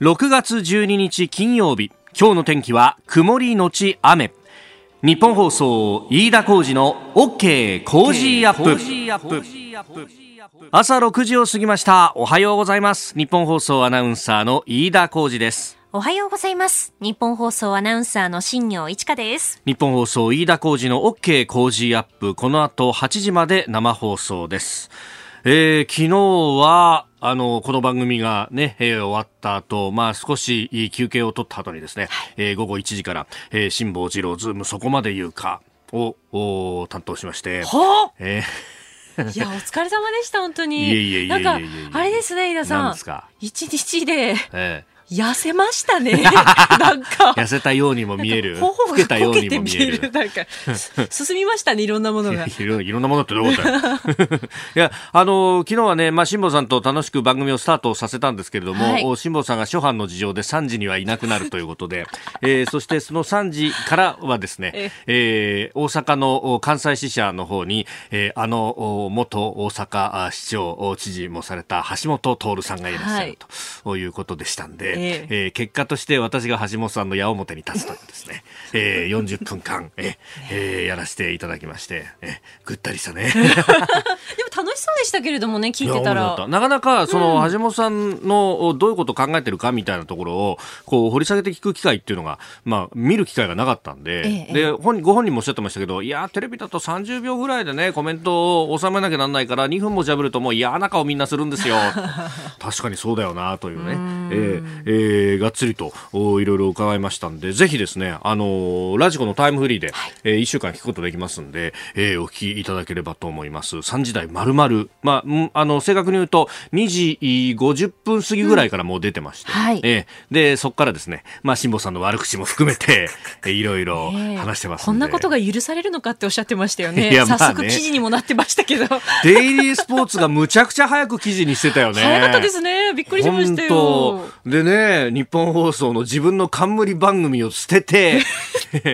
6月12日金曜日。今日の天気は曇りのち雨。日本放送飯田浩二の OK 工事アップ。朝6時を過ぎました。おはようございます。日本放送アナウンサーの飯田浩二です。おはようございます。日本放送アナウンサーの新業一華です。日本放送飯田浩二の OK 工事アップ。この後8時まで生放送です。えー、昨日は、あの、この番組がね、えー、終わった後、まあ少し休憩を取った後にですね、はい、えー、午後1時から、えー、辛坊治郎ズームそこまで言うかを、お担当しまして、はえー。いや、お疲れ様でした、本当に。いえいえいえなんか、あれですね、井田さん。一日で、ええ、痩せましたね。なんか。痩せたようにも見える。老けたようにも見える。なんか、進みましたね、いろんなものが。いろいろんなものってどういうこと いや、あの、昨日はね、まあ、辛坊さんと楽しく番組をスタートさせたんですけれども、はい、辛坊さんが初版の事情で3時にはいなくなるということで、えー、そしてその3時からはですね、ええー、大阪の関西支社の方に、えー、あの、元大阪市長、知事もされた橋本徹さんがいらっしゃるということでしたんで、ええー、結果として私が橋本さんの矢面に立つというですね、えー、40分間、ええー、やらせていただきまして、えぐったりしたね。で も楽しそうでしたけれどもね、聞いてたら。なかなか、その、うん、橋本さんのどういうことを考えてるかみたいなところを、こう、掘り下げて聞く機会っていうのが、まあ、見る機会がなかったんで、ええ、で、本ご本人もおっしゃってましたけど、いや、テレビだと30秒ぐらいでね、コメントを収めなきゃなんないから、2分もじゃぶるともう嫌な顔みんなするんですよ。確かにそうだよな、というね。えー、えー、がっつりと、いろいろ伺いましたんで、ぜひですね、あのー、ラジコのタイムフリーで、はい、えー、1週間聞くことできますんで、えー、お聞きいただければと思います。3時台丸々、まあ、あの、正確に言うと、2時50分過ぎぐらいからもう出てまして、うんはい、えー、で、そこからですね、まあ、辛坊さんの悪口も含めて、えー、いろいろ話してますこんなことが許されるのかっておっしゃってましたよね。いや早速記事にもなってましたけど。デイリースポーツがむちゃくちゃ早く記事にしてたよね。早かったですね。びっくりしましたよ。でね、日本放送の自分の冠番組を捨てて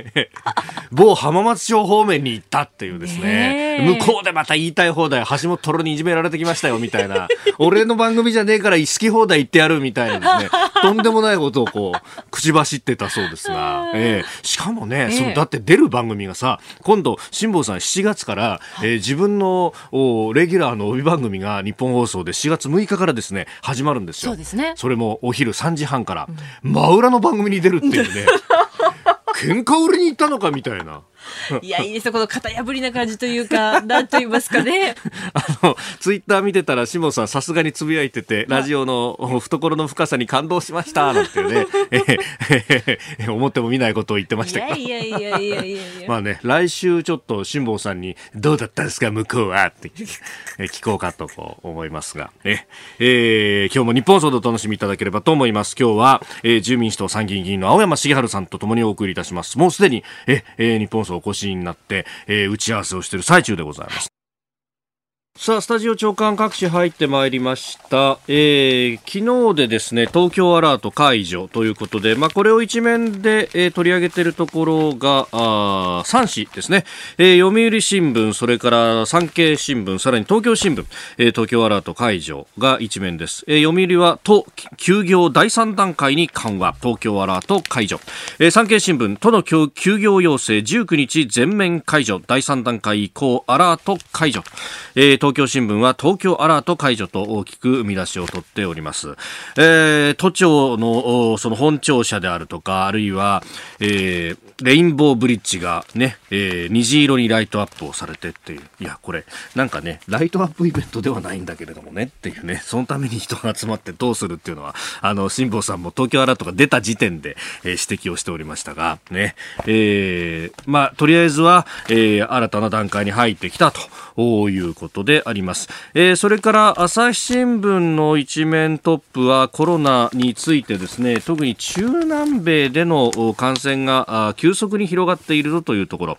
某浜松町方面に行ったっていうですね、向こうでまた言いたい放題、橋本トロにいじめられてきましたよみたいな、俺の番組じゃねえから好き放題言ってやるみたいなですね、とんでもないことをこう、口走ってたそうですが、えー、しかもね、そのだって出る番組がさ、今度、辛坊さん7月から、えー、自分のおレギュラーの帯番組が日本放送で4月6日からですね、始まるんですよ。そうですね。それもお昼3時半から、うん、真裏の番組に出るっていうね。喧嘩売りに行ったのかみたいな。いや、いいですよ。この型破りな感じというか、なんと言いますかね。あの、ツイッター見てたら、下さんさすがにつぶやいてて、ラジオの懐の深さに感動しました、なんてね、え思っても見ないことを言ってましたけど。いやいやいやいやいやまあね、来週ちょっと辛坊さんに、どうだったんですか、向こうはって聞こうかと思いますが、ええー、今日も日本総でお楽しみいただければと思います。今日は、えー、自由民主党参議院議員の青山茂春さんとともにお送りいたします。もうすでに、え、えー、日本総お越しになって、えー、打ち合わせをしている最中でございます。さあ、スタジオ長官各紙入ってまいりました。えー、昨日でですね、東京アラート解除ということで、まあ、これを一面で、えー、取り上げているところが、あ3紙ですね、えー、読売新聞、それから産経新聞、さらに東京新聞、えー、東京アラート解除が一面です。えー、読売は、都休業第3段階に緩和、東京アラート解除。えー、産経新聞、都の休業要請19日全面解除、第3段階以降アラート解除。えー東京新聞は東京アラート解除と大きく見出しを取っております。えー、都庁のその本庁舎であるとか、あるいは、えー、レインボーブリッジがね、えー、虹色にライトアップをされてっていう。いや、これ、なんかね、ライトアップイベントではないんだけれどもねっていうね、そのために人が集まってどうするっていうのは、あの、辛坊さんも東京アラートが出た時点で、えー、指摘をしておりましたが、ね、えー、まあ、とりあえずは、えー、新たな段階に入ってきたということで、であります、えー、それから朝日新聞の一面トップはコロナについてですね。特に中南米での感染が急速に広がっているぞというところ、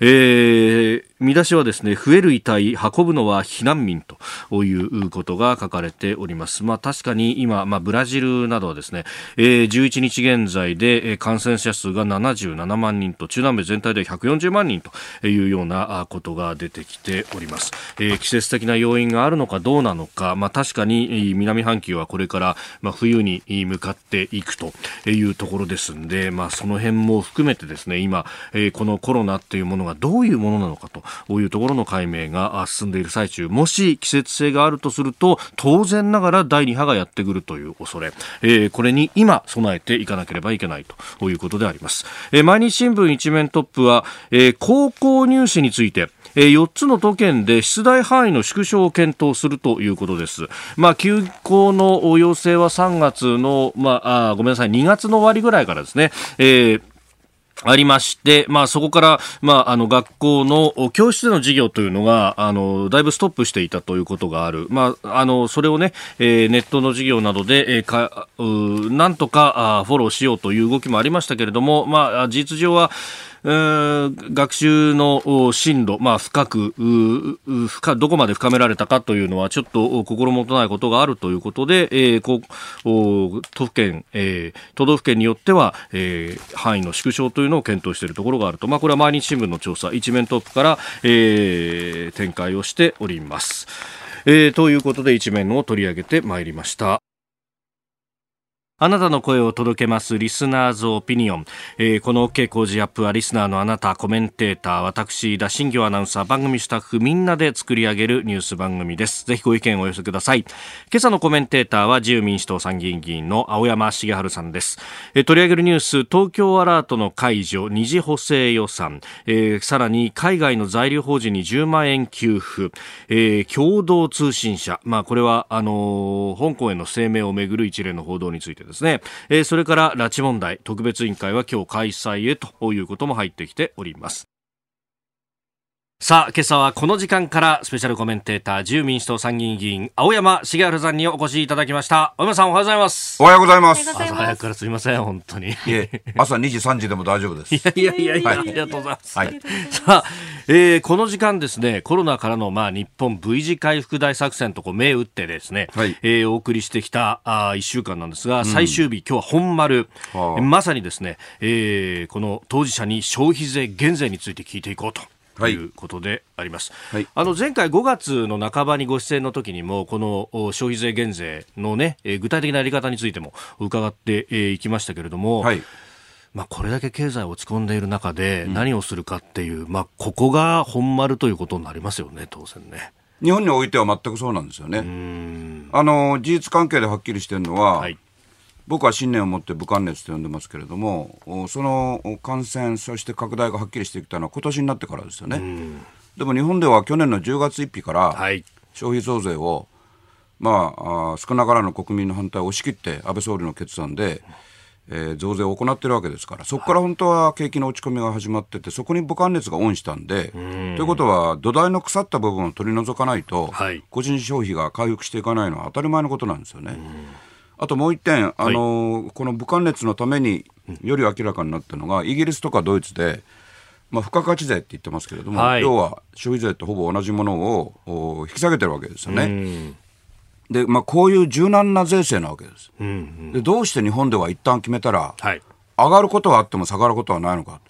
えー、見出しはですね増える遺体運ぶのは避難民ということが書かれております。まあ、確かに今、まあ、ブラジルなどはですね、えー、11日現在で感染者数が77万人と中南米全体で140万人というようなことが出てきております。えー、季節的な要因があるのかどうなのか、まあ、確かに南半球はこれから、まあ、冬に向かっていくというところですんで、まあ、その辺も含めてですね今、えー、このコロナっていうものがどういうものなのかというところの解明が進んでいる最中もし季節性があるとすると当然ながら第2波がやってくるという恐れ、えー、これに今備えていかなければいけないということであります、えー、毎日新聞一面トップは、えー、高校入試について4つの都県で出題範囲の縮小を検討するということです。まあ、休校の要請は3月の、まあ、あごめんなさい、2月の終わりぐらいからですね、えーありまして、まあそこから、まああの学校の教室での授業というのが、あの、だいぶストップしていたということがある。まあ、あの、それをね、えー、ネットの授業などで、えー、か、なんとかあフォローしようという動きもありましたけれども、まあ、事実上は、学習の進路、まあ、深く深、どこまで深められたかというのは、ちょっと心もとないことがあるということで、えー、都府県、えー、都道府県によっては、えー、範囲の縮小というのを検討しているところがあると、まあ、これは毎日新聞の調査、一面トップから、えー、展開をしております。えー、ということで一面を取り上げてまいりました。あなたの声を届けますリスナーズオピニオン、えー、この OK 工事アップはリスナーのあなたコメンテーター私田新行アナウンサー番組スタッフみんなで作り上げるニュース番組です。ぜひご意見をお寄せください。今朝のコメンテーターは自由民主党参議院議員の青山茂春さんです、えー、取り上げるニュース東京アラートの解除二次補正予算、えー、さらに海外の在留邦人に10万円給付、えー、共同通信社。まあこれはあのー、香港への声明をめぐる一連の報道についてですですね、えー、それから拉致問題特別委員会は今日開催へということも入ってきております。さあ、今朝はこの時間からスペシャルコメンテーター、自由民主党参議院議員、青山茂春さんにお越しいただきました。青山さん、おはようございます。おはようございます。朝早くからすみません、本当に。いえ、朝2時、3時でも大丈夫です。いやいやいやありがとうございます。はい、さあ、えー、この時間ですね、コロナからの、まあ、日本 V 字回復大作戦とこう、銘打ってですね、はい、えー、お送りしてきた、あ1週間なんですが、最終日、うん、今日は本丸、はあ、まさにですね、えー、この当事者に消費税減税について聞いていこうと。ということであります、はい、あの前回5月の半ばにご出演の時にもこの消費税減税のね具体的なやり方についても伺っていきましたけれども、はい。まあ、これだけ経済落ち込んでいる中で何をするかっていう、うん、まあ、ここが本丸ということになりますよね、当然ね。日本においては全くそうなんですよね。あの事実関係ではっきりしてるのは、はい、僕は信念を持って武漢熱と呼んでますけれどもその感染そして拡大がはっきりしてきたのは今年になってからですよね、でも日本では去年の10月1日から消費増税を、まあ、少なからぬ国民の反対を押し切って安倍総理の決断で、えー、増税を行っているわけですからそこから本当は景気の落ち込みが始まっててそこに武漢熱がオンしたんでということは土台の腐った部分を取り除かないと、はい、個人消費が回復していかないのは当たり前のことなんですよね。あともう一点、あの、はい、この武漢熱のためにより明らかになったのが、イギリスとかドイツで、まあ、付加価値税って言ってますけれども、はい、要は消費税とほぼ同じものを引き下げてるわけですよね。で、まあ、こういう柔軟な税制なわけです。うんうん、でどうして日本では一旦決めたら、はい、上がることはあっても下がることはないのか。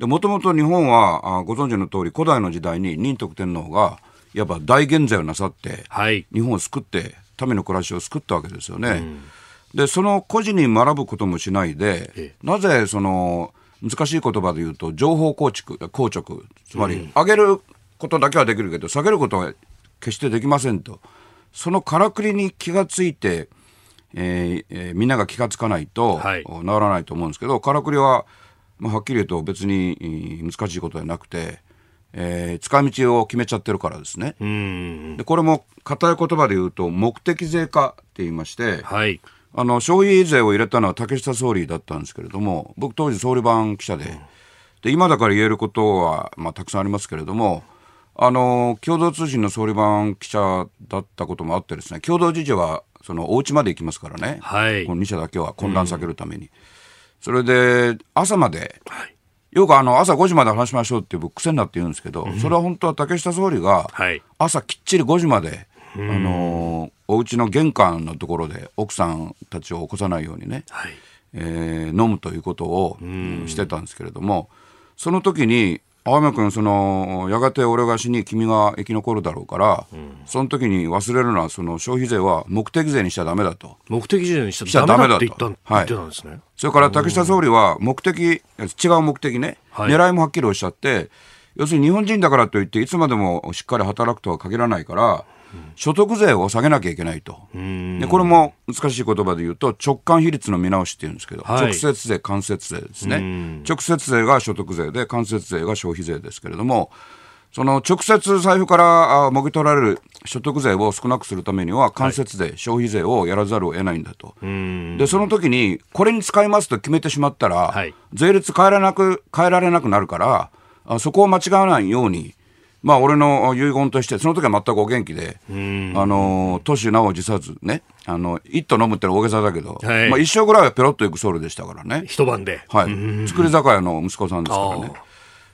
もともと日本はあご存知の通り古代の時代に仁徳天皇がいわば大減税をなさって、はい、日本を救って民の暮らしを救ったわけですよね。うん、でその孤児に学ぶこともしないでなぜその難しい言葉で言うと情報構築硬直つまり、上げることだけはできるけど下げることは決してできませんと。そのからくりに気がついて、えーえー、みんなが気がつかないと、はい、治らないと思うんですけどからくりは、まあ、はっきり言うと別に難しいことではなくてえー、使い道を決めちゃってるからですね。でこれも硬い言葉で言うと目的税化って言いまして、はい、あの消費税を入れたのは竹下総理だったんですけれども僕当時総理番記者でで今だから言えることは、まあ、たくさんありますけれどもあの共同通信の総理番記者だったこともあってですね共同事情はそのお家まで行きますからね、はい、この2社だけは混乱避けるために。それで朝まで、はいよくあの朝5時まで話しましょうって僕癖になって言うんですけど、それは本当は竹下総理が朝きっちり5時まで、あのお家の玄関のところで奥さんたちを起こさないようにね、はい、えー、飲むということをしてたんですけれどもその時に青山君そのやがて俺が死に君が生き残るだろうから、うん、その時に忘れるのはその消費税は目的税にしちゃだめだと。目的税にしちゃだめだと。言ったはい、言ってたそれから竹下総理は目的違う目的ね、はい、狙いもはっきりおっしゃって要するに日本人だからといっていつまでもしっかり働くとは限らないから所得税を下げなきゃいけないと。でこれも難しい言葉で言うと直間比率の見直しっていうんですけど、はい、直接税、間接税ですね。直接税が所得税で間接税が消費税ですけれども、その直接財布からもぎ取られる所得税を少なくするためには間接税、はい、消費税をやらざるを得ないんだと。で、その時にこれに使いますと決めてしまったら、はい、税率変えられなく、変えられなくなるから、あそこを間違わないように、まあ、俺の遺言として、その時は全くお元気で、あの、都市なお自殺ね、あの、一斗飲むってのは大げさだけど、はい、まあ、一生ぐらいはペロッといくソウルでしたからね。一晩で。はい。作り酒屋の息子さんですからね。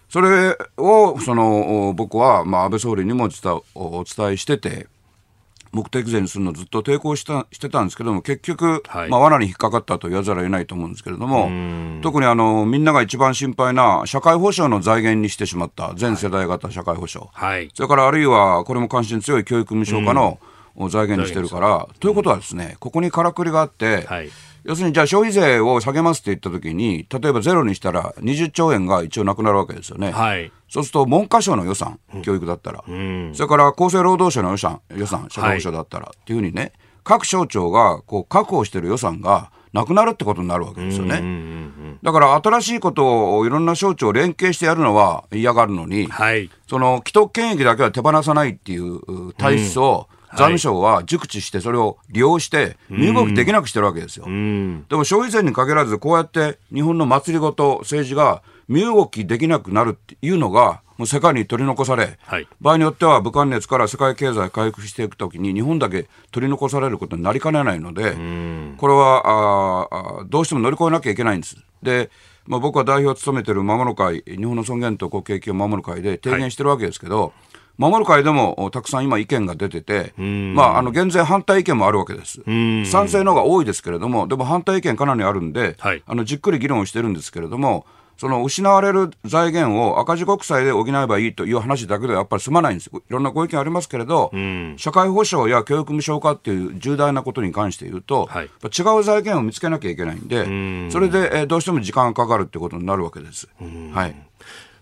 それを、その、僕は、まあ、安倍総理にもお伝えしてて、目的税にするのずっと抵抗したしてたんですけども結局、はい、まあ、罠に引っかかったと言わざるを得ないと思うんですけれども特にあのみんなが一番心配な社会保障の財源にしてしまった全世代型社会保障、はい、それからあるいはこれも関心強い教育無償化の財源にしてるから、ということはですねここにからくりがあって、はい要するにじゃあ消費税を下げますって言ったときに、例えばゼロにしたら20兆円が一応なくなるわけですよね。はい、そうすると文科省の予算、教育だったら、うん、それから厚生労働省の予算、予算、社会保障だったら、っていうふうにね、各省庁がこう確保している予算がなくなるってことになるわけですよね。だから新しいことをいろんな省庁連携してやるのは嫌がるのに、はい、その既得権益だけは手放さないっていう体質を、財務省は熟知してそれを利用して身動きできなくしてるわけですよ。でも消費税に限らずこうやって日本の祭りごと政治が身動きできなくなるっていうのがもう世界に取り残され、はい、場合によっては武漢熱から世界経済回復していくときに日本だけ取り残されることになりかねないのでこれはあどうしても乗り越えなきゃいけないんです。でまあ、僕は代表を務めている守る会日本の尊厳と国益を守る会で提言してるわけですけど、はい守る会でもたくさん今意見が出てて、まあ、あの、減税反対意見もあるわけです。賛成の方が多いですけれども、でも反対意見かなりあるんで、はい、あの、じっくり議論をしてるんですけれども、その失われる財源を赤字国債で補えばいいという話だけではやっぱり済まないんです。いろんなご意見ありますけれど、社会保障や教育無償化っていう重大なことに関して言うと、はい、違う財源を見つけなきゃいけないんで、それで、えー、どうしても時間がかかるってことになるわけです。はい。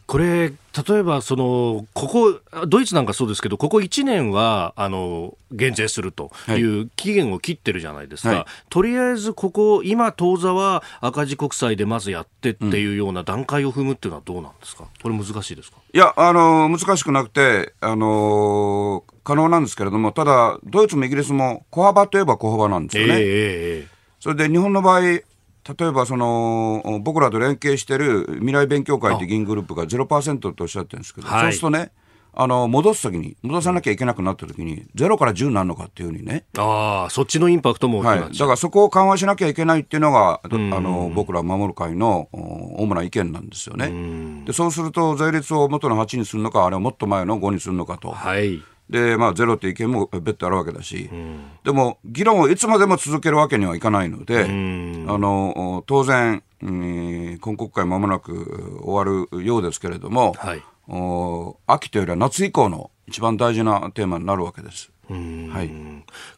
これ、例えばその、ここ、ドイツなんかそうですけど、ここ1年はあの減税するとい。う期限を切ってるじゃないですか、はい、とりあえずここ、今、当座は赤字国債でまずやってっていうような段階を踏むっていうのはどうなんですか、これ、難しいですか？いや、あの難しくなくて、あの可能なんですけれども、ただ、ドイツもイギリスも小幅といえば小幅なんですよね。えー、それで日本の場合例えばその僕らと連携してる未来勉強会って議員グループが0%とおっしゃってるんですけど、そうするとねあの戻すときに戻さなきゃいけなくなったときに0から10になるのかっていうふうにね。あそっちのインパクトもはい、だからそこを緩和しなきゃいけないっていうのが、あの僕ら守る会の主な意見なんですよね。でそうすると税率を元の8にするのかあれをもっと前の5にするのかと。はいで、まあ、ゼロって意見も別途あるわけだし、うん、でも、議論をいつまでも続けるわけにはいかないので、うん、あの当然、うん、今国会まもなく終わるようですけれども、はい、お秋というよりは夏以降の一番大事なテーマになるわけです。はい、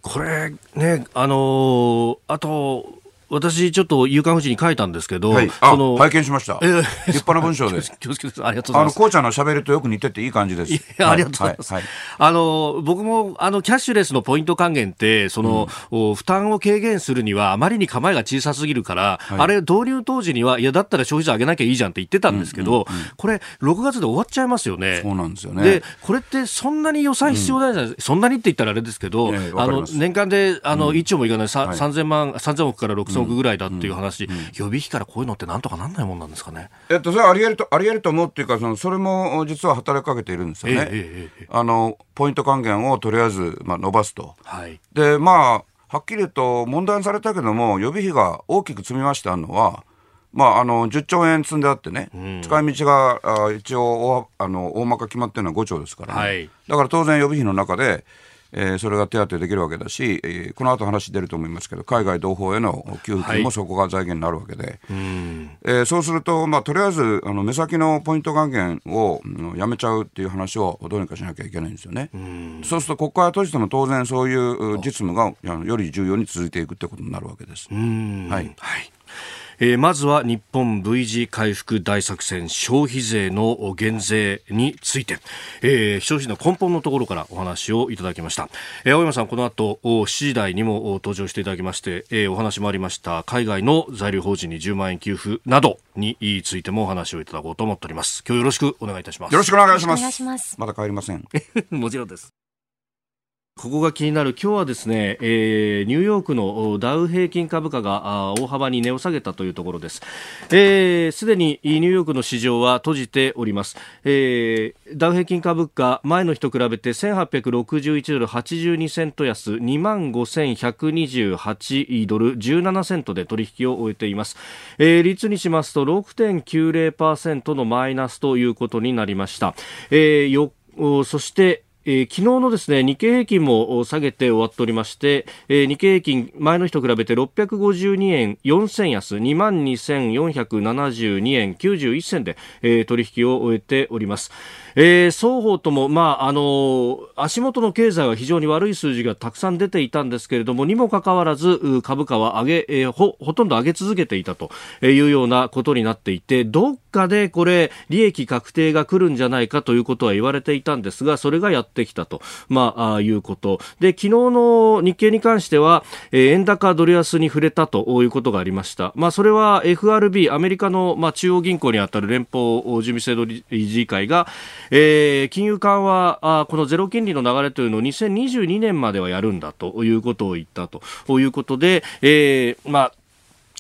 これね、あのー、あと私、ちょっと夕刊富士に書いたんですけど、はい、その拝見しました。えー、立派な文章で。気をつけてありがとうございます。あの、こうちゃんの喋りとよく似てていい感じです。いや、ありがとうございます。はい、あの、僕も、あの、キャッシュレスのポイント還元って、その、うん、負担を軽減するには、あまりに構えが小さすぎるから、はい、あれ、導入当時には、いや、だったら消費税上げなきゃいいじゃんって言ってたんですけど、うんうんうん、これ、6月で終わっちゃいますよね。そうなんですよね。で、これってそんなに予算必要ないじゃないですか。そんなにって言ったらあれですけど、あの、年間で、あの、1兆もいかない、3000万、3000億から6000億ぐらいだっていう話、うん、予備費からこういうのってなんとかなんないもんなんですかね。えっと、それはありえると、ありえると思うっていうか、その、それも実は働きかけているんですよね。えええ、あの、ポイント還元をとりあえず、まあ、伸ばすと。はい。で、まあ、はっきり言うと問題にされたけども、予備費が大きく積み増してあるのは、まあ、あの10兆円積んであってね、うん、使い道があ一応あの大まか決まってるのは5兆ですからね、はい、だから当然予備費の中で、えー、それが手当てできるわけだし、えー、この後話出ると思いますけど海外同胞への給付金もそこが財源になるわけで、はい、えー、そうすると、まあ、とりあえずあの目先のポイント還元をやめちゃうっていう話をどうにかしなきゃいけないんですよね。うそうすると国会を閉じても当然そういう実務がより重要に続いていくってことになるわけです。はい、はいえー、まずは日本 V 字回復大作戦消費税の減税について、えー、消費の根本のところからお話をいただきました、えー、青山さんこの後7時台にも登場していただきまして、えー、お話もありました。海外の在留邦人に10万円給付などについてもお話をいただこうと思っております。今日よろしくお願いいたします。よろしくお願いします。まだ帰りません。もちろんですここが気になる今日はですね、えー、ニューヨークのダウ平均株価が大幅に値を下げたというところです。す、えー、で、にニューヨークの市場は閉じております。えー、ダウ平均株価前の日と比べて1861ドル82セント安2万5128ドル17セントで取引を終えています。えー、率にしますと6.90%のマイナスということになりました。えー、よそしてえー、昨日のですね日経平均も下げて終わっておりまして、えー、日経平均前の日と比べて652円4銭安2万2472円91銭で、えー、取引を終えております。えー、双方とも、まあ、あの足元の経済は非常に悪い数字がたくさん出ていたんですけれどもにもかかわらず株価は上げ、えー、ほほとんど上げ続けていたというようなことになっていてどっかでこれ利益確定が来るんじゃないかということは言われていたんですがそれがやってきたと、まあ、あいうこと。で昨日の日経に関しては、えー、円高ドル安に触れたということがありました、まあ、それは FRB アメリカの、まあ、中央銀行にあたる連邦準備制度理事会がえー、金融緩和あこのゼロ金利の流れというのを2022年まではやるんだということを言ったということで、えー、まあ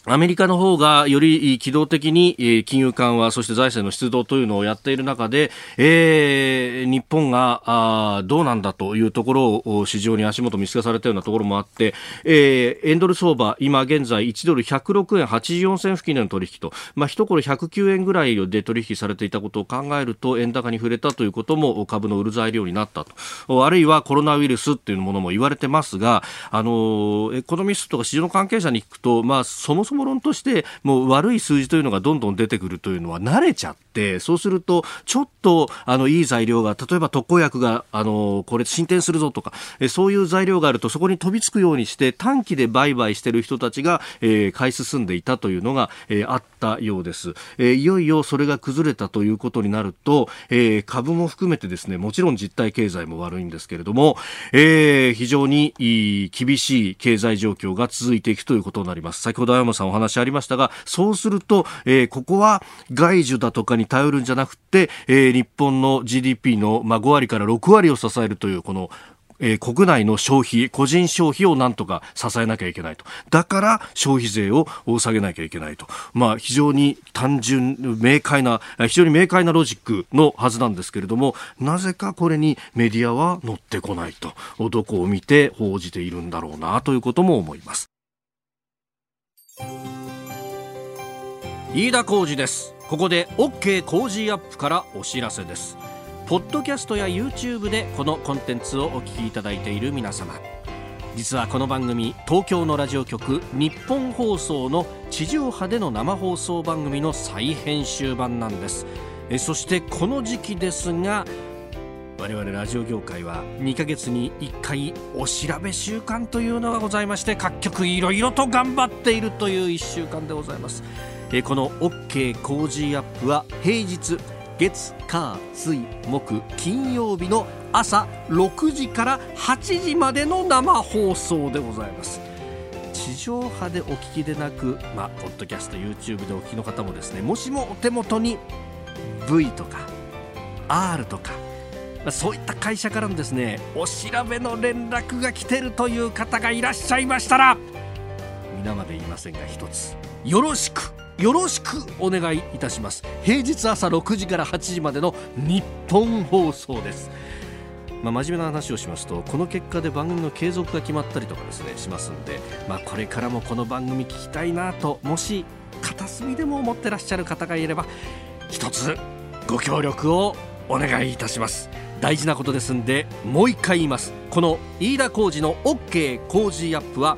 アメリカの方がより機動的に金融緩和、そして財政の出動というのをやっている中で、えー、日本があどうなんだというところを市場に足元見透かされたようなところもあって、えー、円ドル相場、今現在1ドル106円84銭付近での取引と、まあ、一頃109円ぐらいで取引されていたことを考えると、円高に触れたということも株の売る材料になったと。あるいはコロナウイルスっていうものも言われてますが、あの、エコノミストとか市場の関係者に聞くと、まあ、そもそもも論としてもう悪い数字というのがどんどん出てくるというのは慣れちゃってそうするとちょっとあのいい材料が例えば特効薬があのこれ進展するぞとかえそういう材料があるとそこに飛びつくようにして短期で売買している人たちが、えー、買い進んでいたというのが、えー、あったようです、えー、いよいよそれが崩れたということになると、え、株も含めてですねもちろん実体経済も悪いんですけれども、え、非常に厳しい経済状況が続いていくということになります。先ほど青山さんお話ありましたがそうすると、えー、ここは外需だとかに頼るんじゃなくて、えー、日本の GDP の、まあ、5割から6割を支えるというこのえー、国内の消費、個人消費をなんとか支えなきゃいけないと。だから消費税を下げなきゃいけないと。まあ非常に単純、明快な、非常に明快なロジックのはずなんですけれども、なぜかこれにメディアは乗ってこないと。どこを見て報じているんだろうなということも思います。飯田浩二です。ここで OK 工事アップからお知らせです。ポッドキャストや YouTube でこのコンテンツをお聞きいただいている皆様。実はこの番組東京のラジオ局日本放送の地上波での生放送番組の再編集版なんです。えそしてこの時期ですが我々ラジオ業界は2ヶ月に1回お調べ週間というのがございまして各局いろいろと頑張っているという1週間でございます。えこの OK 工事アップは平日月火水木金曜日の朝6時から8時までの生放送でございます。地上波でお聞きでなく、まあ、ポッドキャスト YouTube でお聞きの方もですねもしもお手元に V とか R とかそういった会社からのですねお調べの連絡が来てるという方がいらっしゃいましたら皆まで言いませんが一つよろしくよろしくお願いいたします。平日朝6時から8時までの日本放送です。まあ、真面目な話をしますとこの結果で番組の継続が決まったりとかですねしますんで、まあ、これからもこの番組聞きたいなともし片隅でも思ってらっしゃる方がいれば一つご協力をお願いいたします。大事なことですんでもう一回言います。この飯田浩二の OK 工事アップは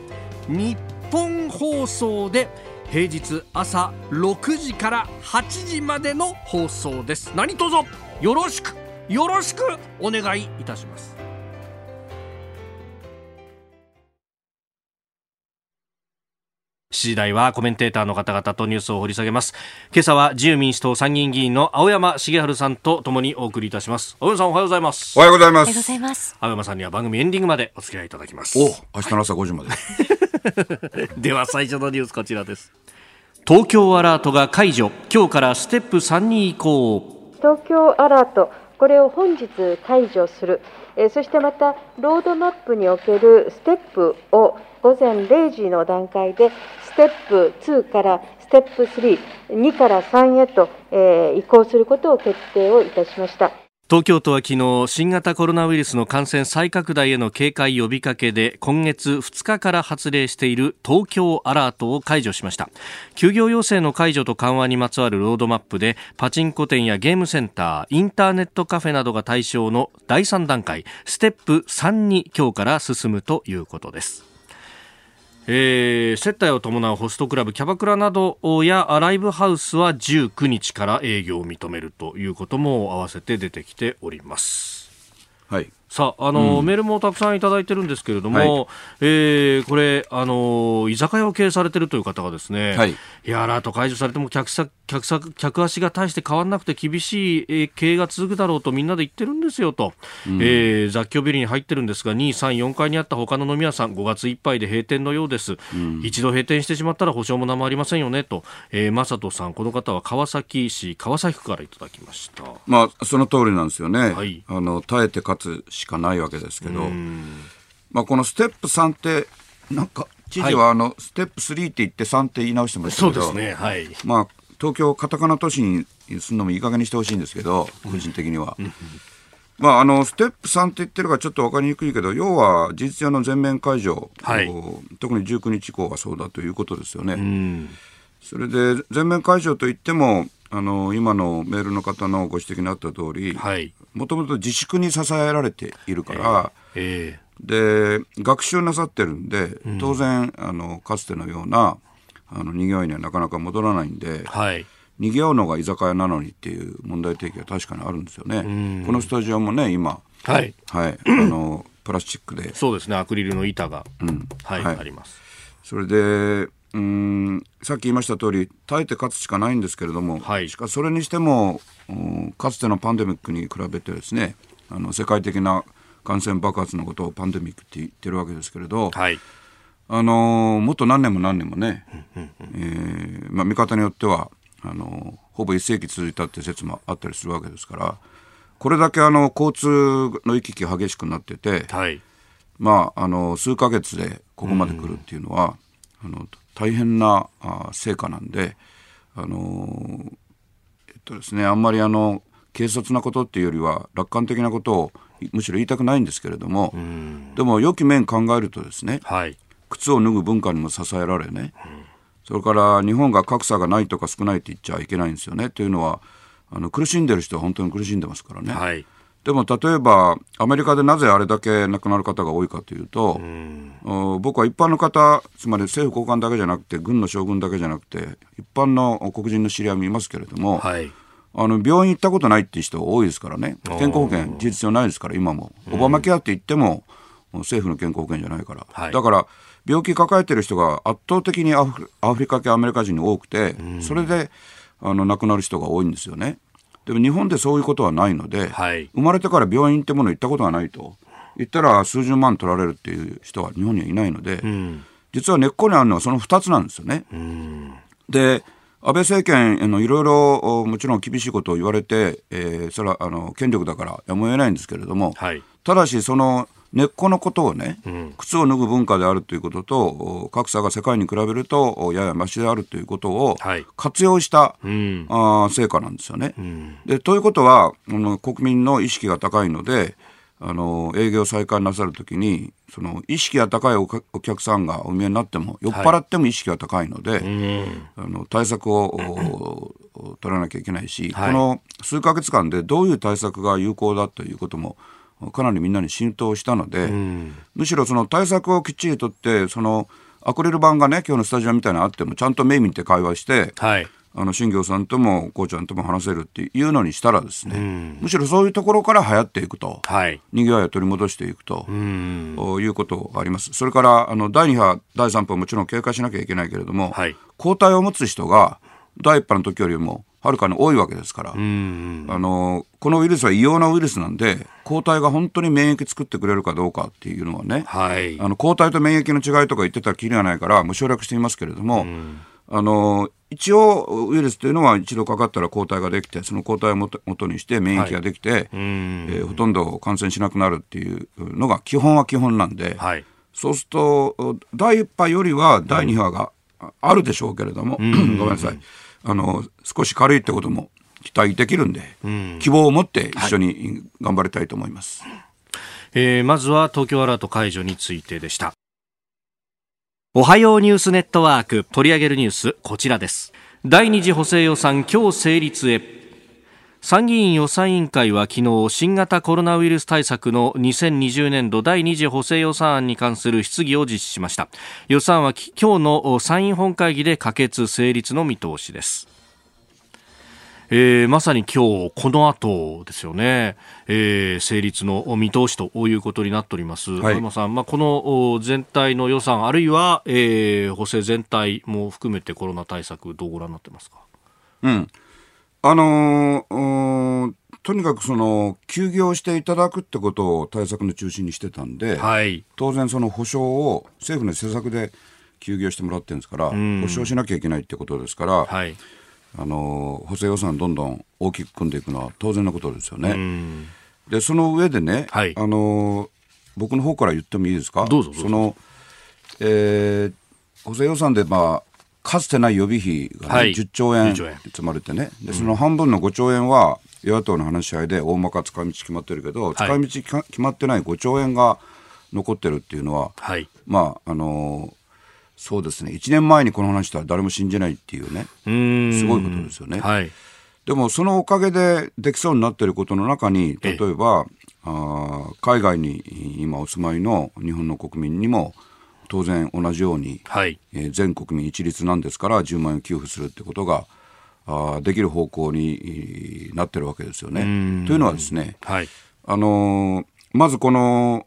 日本放送で平日朝6時から8時までの放送です。何卒？よろしくよろしくお願いいたします。7時台はコメンテーターの方々とニュースを掘り下げます。今朝は自由民主党参議院議員の青山茂春さんとともにお送りいたします。青山さんおはようございます。おはようございます。青山さんには番組エンディングまでお付き合いいただきます。お、明日の朝5時まで。では最初のニュースこちらです。東京アラートが解除。今日からステップ3に移行。東京アラート、これを本日解除する。えそしてまた、ロードマップにおけるステップを午前0時の段階で、ステップ2からステップ3、2から3へと、移行することを決定をいたしました。東京都は昨日新型コロナウイルスの感染再拡大への警戒呼びかけで今月2日から発令している東京アラートを解除しました休業要請の解除と緩和にまつわるロードマップでパチンコ店やゲームセンターインターネットカフェなどが対象の第3段階ステップ3に今日から進むということですえー、接待を伴うホストクラブキャバクラなどやライブハウスは19日から営業を認めるということも合わせて出てきております。はいさあ、あの、うん、メールもたくさんいただいてるんですけれども、はい、えー、これ、あの、居酒屋を経営されてるという方がですね、はい、いや、アラート解除されても客さ客さ客足が大して変わらなくて厳しい、えー、経営が続くだろうとみんなで言ってるんですよと、うん、えー、雑居ビルに入ってるんですが、2、3、4階にあった他の飲み屋さん、5月いっぱいで閉店のようです。うん、一度閉店してしまったら保証も何もありませんよねと、えー、正人さん、この方は川崎市川崎区からいただきました。まあ、その通りなんですよね。はい、あの、耐えて勝つしかないわけです。けど、まあ、このステップ3ってなんか知事はあの、ステップ3って言って3って言い直してましたけどそうですね、はいまあ、東京カタカナ都市にするのもいい加減にしてほしいんですけど個人的には。まあ、あのステップ3って言ってるからちょっと分かりにくいけど要は事実上の全面解除、はい、特に19日以降はそうだということですよね。それで全面解除といってもあの今のメールの方のご指摘にあった通り、はい、もともと自粛に支えられているから、えー、えー、で学習なさってるんで、当然あのかつてのようなあの賑わいにはなかなか戻らないんで、はい、賑わうのが居酒屋なのにっていう問題提起は確かにあるんですよね。このスタジオもね今、はい、はい、あのプラスチックで。そうですね。アクリルの板が、うん、はい、はい、あります。それでうんさっき言いました通り耐えて勝つしかないんですけれども、はい、しかしそれにしてもかつてのパンデミックに比べてですねあの世界的な感染爆発のことをパンデミックって言ってるわけですけれど、はい、あのもっと何年も何年もね、えーまあ、見方によってはあのほぼ1世紀続いたって説もあったりするわけですからこれだけあの交通の行き来激しくなってて、はい、まああの数か月でここまで来るっていうのは、あの大変なあ成果なんで、あのえっとですね、あんまりあの軽率なことっていうよりは楽観的なことをむしろ言いたくないんですけれどもでも良き面考えるとですね、はい、靴を脱ぐ文化にも支えられね、うん、それから日本が格差がないとか少ないって言っちゃいけないんですよねというのはあの苦しんでる人は本当に苦しんでますからね。はいでも例えばアメリカでなぜあれだけ亡くなる方が多いかというと、う僕は一般の方つまり政府高官だけじゃなくて軍の将軍だけじゃなくて一般の黒人の知り合いもいますけれども、はい、あの病院行ったことないっていう人多いですからね。健康保険事実上ないですから今も。オバマケアって言っても政府の健康保険じゃないから、はい、だから病気抱えてる人が圧倒的にアフリカ系アメリカ人に多くてそれであの亡くなる人が多いんですよね。でも日本でそういうことはないので、はい、生まれてから病院ってもの行ったことがないと。言ったら数十万取られるっていう人は日本にはいないので、うん、実は根っこにあるのはその2つなんですよね。うん、で安倍政権のいろいろもちろん厳しいことを言われて、えー、それはあの権力だからやむを得ないんですけれども、はい、ただしその根っこのことをね、うん、靴を脱ぐ文化であるということと格差が世界に比べるとややましであるということを活用した、はい、あ成果なんですよね。うん、でということは国民の意識が高いのであの営業再開なさるときにその意識が高いお客さんがお見えになっても酔っ払っても意識が高いので、はい、あの対策を取らなきゃいけないし、はい、この数か月間でどういう対策が有効だということもかなりみんなに浸透したので、むしろその対策をきっちりとってそのアクリル板がね今日のスタジオみたいなのあってもちゃんと目見て会話して、はい、あの新業さんともこうちゃんとも話せるっていうのにしたらですね、うん、むしろそういうところから流行っていくと、はい、にぎわいを取り戻していくと、うん、いうことがあります。それからあの第2波第3波もちろん警戒しなきゃいけないけれども、はい、抗体を持つ人が第1波の時よりもはるかに多いわけですから、あのこのウイルスは異様なウイルスなんで抗体が本当に免疫作ってくれるかどうかっていうのはね、はい、あの抗体と免疫の違いとか言ってたらきりがないからもう省略していますけれども、あの一応ウイルスというのは一度かかったら抗体ができてその抗体をもと元にして免疫ができて、はい、えー、ほとんど感染しなくなるっていうのが基本は基本なんで、はい、そうすると第1波よりは第2波があるでしょうけれども、ごめんなさいあの少し軽いってことも期待できるんで、ん。希望を持って一緒に頑張りたいと思います、はい、えー、まずは東京アラート解除についてでした。おはようニュースネットワーク取り上げるニュースこちらです。第二次補正予算今日成立へ参議院予算委員会は昨日新型コロナウイルス対策の2020年度第2次補正予算案に関する質疑を実施しました。予算は今日の参院本会議で可決成立の見通しです。えー、まさに今日この後ですよね、えー、成立の見通しということになっております、はい、山さん、まあ、この全体の予算、あるいは、えー、補正全体も含めてコロナ対策、どうご覧になってますか？うんあのー、とにかくその休業していただくってことを対策の中心にしてたんで、はい、当然、その保証を政府の施策で休業してもらってるんですから、保証しなきゃいけないってことですから、はい。あの補正予算どんどん大きく組んでいくのは当然のことですよね。でその上でね、はい、あの僕の方から言ってもいいですか？どうぞ。その、えー、補正予算で、まあ、かつてない予備費が、ねはい、10兆円積まれてね。でその半分の5兆円は与野党の話し合いで大まか使い道決まってるけど、はい、使い道決まってない5兆円が残ってるっていうのは、はい、まああのそうですね。1年前にこの話したら誰も信じないっていうね。すごいことですよね。はい、でもそのおかげでできそうになっていることの中に例えばあ海外に今お住まいの日本の国民にも当然同じように、はい、えー、全国民一律なんですから10万円給付するってことがあできる方向になってるわけですよね。というのはですね、はい、あのー、まずこの、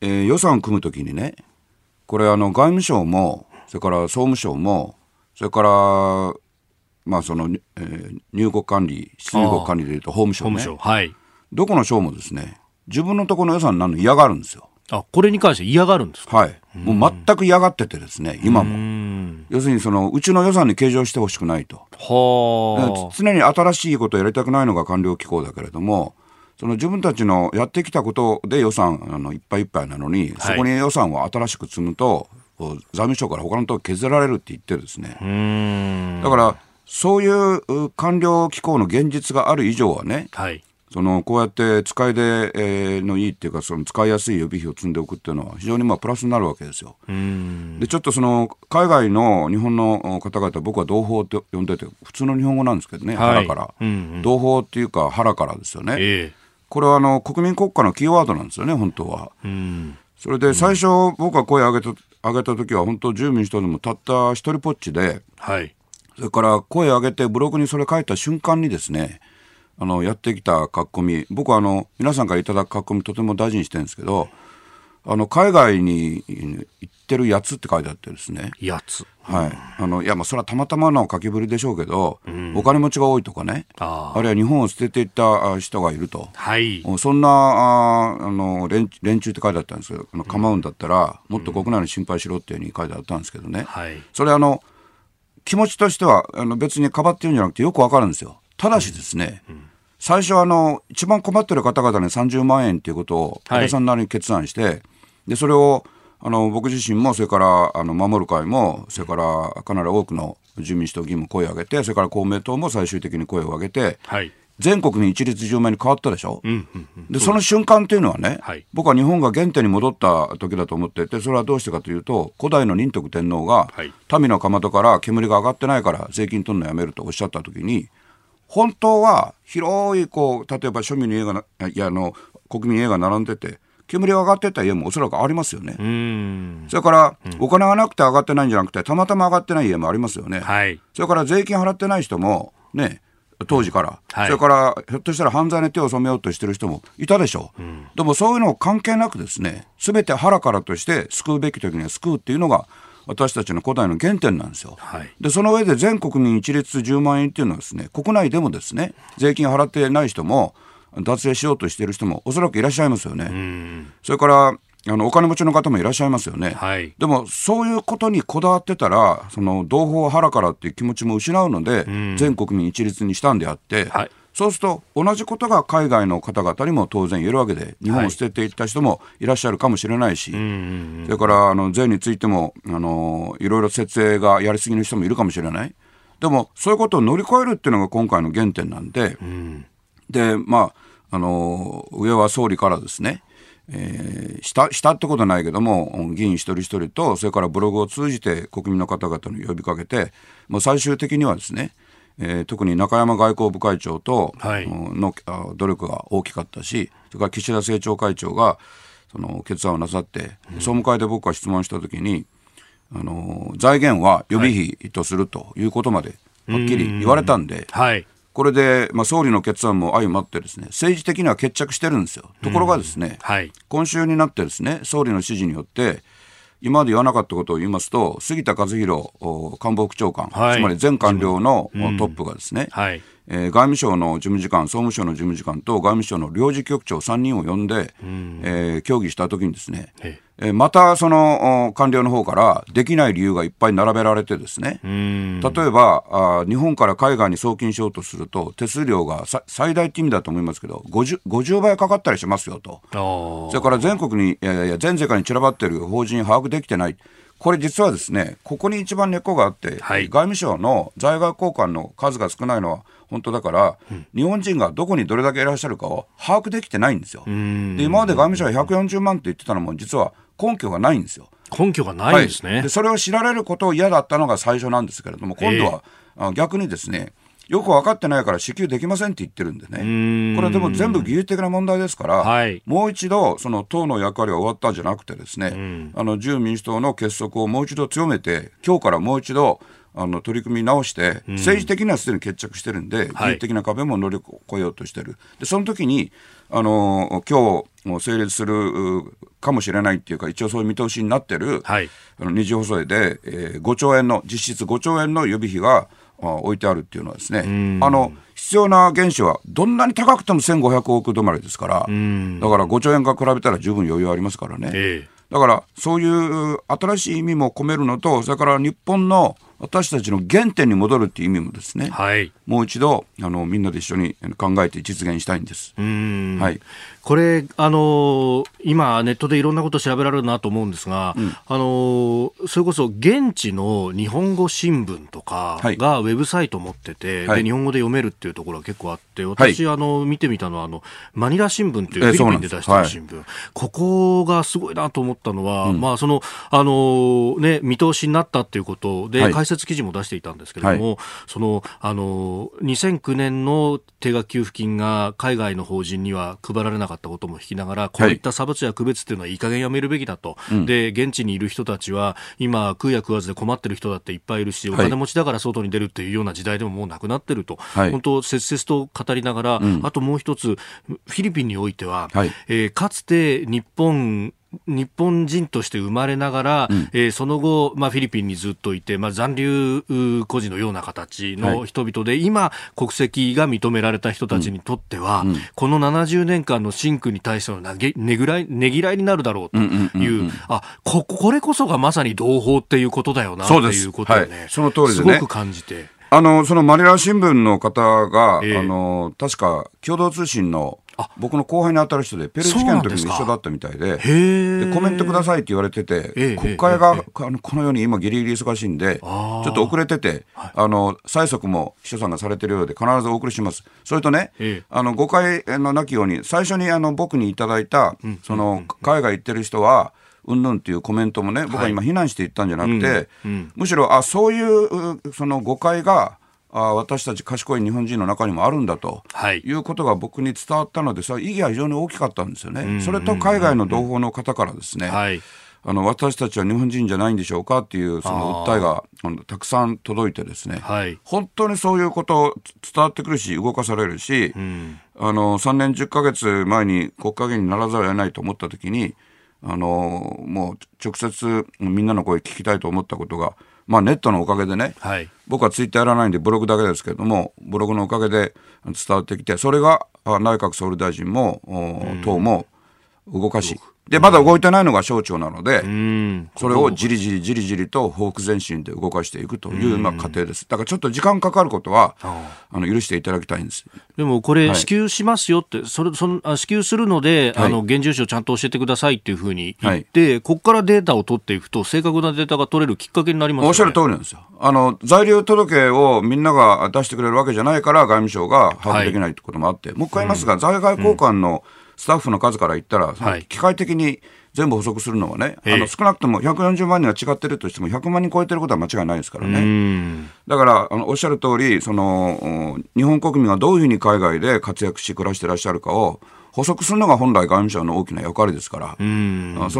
えー、予算を組むときにねこれあの外務省もそれから総務省もそれからまあその、えー、入国管理出入国管理でいうと法務省ね。はい、どこの省もですね自分のところの予算になるの嫌がるんですよ。あこれに関して嫌がるんですか？はい。もう全く嫌がっててですね、今も。要するにその、うちの予算に計上してほしくないと。は常に新しいことをやりたくないのが官僚機構だけれども、その自分たちのやってきたことで予算あのいっぱいいっぱいなのに、そこに予算を新しく積むと、財務省から他のとこ削られるって言ってですね。だから、そういう官僚機構の現実がある以上はね、はい、そのこうやって使いで、えのいいっていうかその使いやすい予備費を積んでおくっていうのは非常にまあプラスになるわけですよ。でちょっとその海外の日本の方々僕は同胞って呼んでて普通の日本語なんですけどね、はい、腹から、うんうん、同胞っていうか腹からですよね。えーこれはあの国民国家のキーワードなんですよね、本当は。それで最初、僕が声を上げた上げた時は、本当、住民一人でもたった一人ぽっちで、はい、それから声を上げて、ブログにそれ書いた瞬間にですね、あのやってきた書き込み、僕はあの皆さんからいただく書き込み、とても大事にしてるんですけど、あの海外に行ってるやつって書いてあってですね。やつ。はい。あの、いや、まあ、それはたまたまの書きぶりでしょうけど、うん、お金持ちが多いとかね。ああるいは日本を捨てていった人がいると。はい。そんな、ああの連、連中って書いてあったんですけど、あの構うんだったら、もっと国内に心配しろっていうふうに書いてあったんですけどね。はい。それあの、気持ちとしては、あの別にかばってるんじゃなくてよくわかるんですよ。ただしですね、最初あの、一番困ってる方々に30万円っていうことを、安倍さんなりに決断して、で、それを、あの、僕自身も、それから、あの、守る会も、それから、かなり多くの自民主党議員も声を上げて、それから公明党も最終的に声を上げて、はい、全国民一律10万に変わったでしょ、うでその瞬間っていうのはね、はい、僕は日本が原点に戻った時だと思っていてそれはどうしてかというと古代の仁徳天皇が、はい、民のかまどから煙が上がってないから税金取るのやめるとおっしゃった時に本当は広いこう例えば庶民の家がいやあの国民家が並んでて煙が上がってた家もおそらくありますよね。それから、お金がなくて上がってないんじゃなくて、たまたま上がってない家もありますよね。はい、それから税金払ってない人も、ね、当時から、はい、それからひょっとしたら犯罪に手を染めようとしてる人もいたでしょう、うん、でもそういうの関係なくですねすべて腹からとして救うべき時には救うっていうのが私たちの古代の原点なんですよ、はい、でその上で全国民一律10万円っていうのはですね国内でもですね税金払ってない人も脱税しようとしている人もおそらくいらっしゃいますよね。それからあのお金持ちの方もいらっしゃいますよね、はい、でもそういうことにこだわってたらその同胞腹からっていう気持ちも失うので、全国民一律にしたんであって、はい、そうすると同じことが海外の方々にも当然言えるわけで日本を捨てていった人もいらっしゃるかもしれないし、はい、それからあの税についてもあのいろいろ設営がやりすぎの人もいるかもしれない。でもそういうことを乗り越えるっていうのが今回の原点なんで、でまああの上は総理からですねえー、したしたってことはないけども議員一人一人とそれからブログを通じて国民の方々に呼びかけてもう最終的にはですね、えー、特に中山外交部会長との、はい、努力が大きかったしそれから岸田政調会長がその決断をなさって、うん、総務会で僕が質問した時にあの財源は予備費とするということまではっきり言われたんで、はい、これで、まあ、総理の決断も相まってですね政治的には決着してるんですよ。ところがですね、はい、今週になってですね総理の指示によって今まで言わなかったことを言いますと杉田和弘官房副長官、はい、つまり全官僚のトップがですね、はい、えー、外務省の事務次官、総務省の事務次官と外務省の領事局長3人を呼んで、うん、えー、協議したときにですね、えー、またその官僚の方からできない理由がいっぱい並べられてですね、例えばあ日本から海外に送金しようとすると手数料が最大って意味だと思いますけど 50, 50倍かかったりしますよと。それから全国にいやいや全世界に散らばっている法人把握できてない。これ実はですねここに一番根っこがあって、はい、外務省の在外交換の数が少ないのは本当だから、うん、日本人がどこにどれだけいらっしゃるかを把握できてないんですよ。で今まで外務省は140万って言ってたのも実は根拠がないんですよ。根拠がないんですね、はい、でそれを知られることを嫌だったのが最初なんですけれども今度は、えー、逆にですねよく分かってないから支給できませんって言ってるんでね、これでも全部技術的な問題ですから、はい、もう一度、その党の役割は終わったんじゃなくて、ですね、あの自由民主党の結束をもう一度強めて、今日からもう一度、あの取り組み直して、政治的にはすでに決着してるんで、技術的な壁も乗り越えようとしてる、でその時にあの今日成立するかもしれないっていうか、一応そういう見通しになってる、はい、あの二次補正で、えー、5兆円の、実質5兆円の予備費が置いてあるっていうのはですね、あの必要な原資はどんなに高くても1500億止まりですから、だから5兆円か比べたら十分余裕ありますからね。えー、だからそういう新しい意味も込めるのと、それから日本の私たちの原点に戻るっていう意味もですね、はい、もう一度あのみんなで一緒に考えて実現したいんです。はい、これあの今ネットでいろんなこと調べられるなと思うんですが、うん、あのそれこそ現地の日本語新聞とかがウェブサイトを持ってて、はい、で日本語で読めるっていうところが結構あって私、はい、あの見てみたのはあのマニラ新聞っていうフィリピンで出してる新聞、ここがすごいなと思ったのは、うん、まあそのあのね見通しになったっていうことで、説記事も出していたんですけれども、はい、そのあの2009年の定額給付金が海外の法人には配られなかったことも引きながら、こういった差別や区別っていうのはいい加減やめるべきだと、はい、で現地にいる人たちは今、食うや食わずで困ってる人だっていっぱいいるし、お金持ちだから外に出るっていうような時代でももうなくなってると、はい、本当、切々と語りながら、うん、あともう一つ、フィリピンにおいては、はい、えー、かつて日本日本人として生まれながら、うん、えー、その後、まあ、フィリピンにずっといて、まあ、残留孤児のような形の人々で、はい、今、国籍が認められた人たちにとっては、うん、この70年間の真空に対してのねねぐらいねぎらいになるだろうという、あここれこそがまさに同胞っていうことだよなっていうことをね、はい、その通りすごく感じて。あのそのマニラ新聞の方が、えー、あの確か共同通信の僕の後輩に当たる人で、ペルー試験の時に一緒だったみたいで、でコメントくださいって言われてて、国会があのこのように今、ギリギリ忙しいんで、ちょっと遅れてて、あの催促も秘書さんがされてるようで、必ずお送りします。それとね、あの誤解のなきように、最初にあの僕にいただいた、その海外行ってる人は、うんぬんっていうコメントもね、僕は今、非難して言ったんじゃなくて、むしろ、あそういうその誤解が、あ私たち賢い日本人の中にもあるんだと、はい、いうことが僕に伝わったので、それ意義は非常に大きかったんですよね。それと海外の同胞の方からですね、はい、あの私たちは日本人じゃないんでしょうかっていうその訴えがあのたくさん届いてですね、はい、本当にそういうこと伝わってくるし動かされるし、うん、あの3年10か月前に国家議員にならざるを得ないと思った時にあのもう直接みんなの声聞きたいと思ったことがまあ、ネットのおかげでね、はい、僕はツイッターやらないんでブログだけですけれどもブログのおかげで伝わってきてそれが内閣総理大臣も党も動かしで、まだ動いてないのが省庁なので、それをじりじりじりじりとフォーク前進で動かしていくという、まあ、過程です。だからちょっと時間かかることは、あの、許していただきたいんです。でもこれ、支給しますよって、それ、その、支給するので、あの、現住所ちゃんと教えてくださいっていうふうに言って、ここからデータを取っていくと、正確なデータが取れるきっかけになります、ね、おっしゃる通りなんですよ。あの、在留届をみんなが出してくれるわけじゃないから、外務省が把握できないってこともあって、もう一回言いますが、在外交換のスタッフの数から言ったら、機械的に、全部補足するのはね、あの少なくとも140万人が違ってるとしても、100万人超えてることは間違いないですからね。だからあの、おっしゃる通りその、日本国民がどういうふうに海外で活躍し、暮らしてらっしゃるかを、補足するのが本来外務省の大きな役割ですから、そ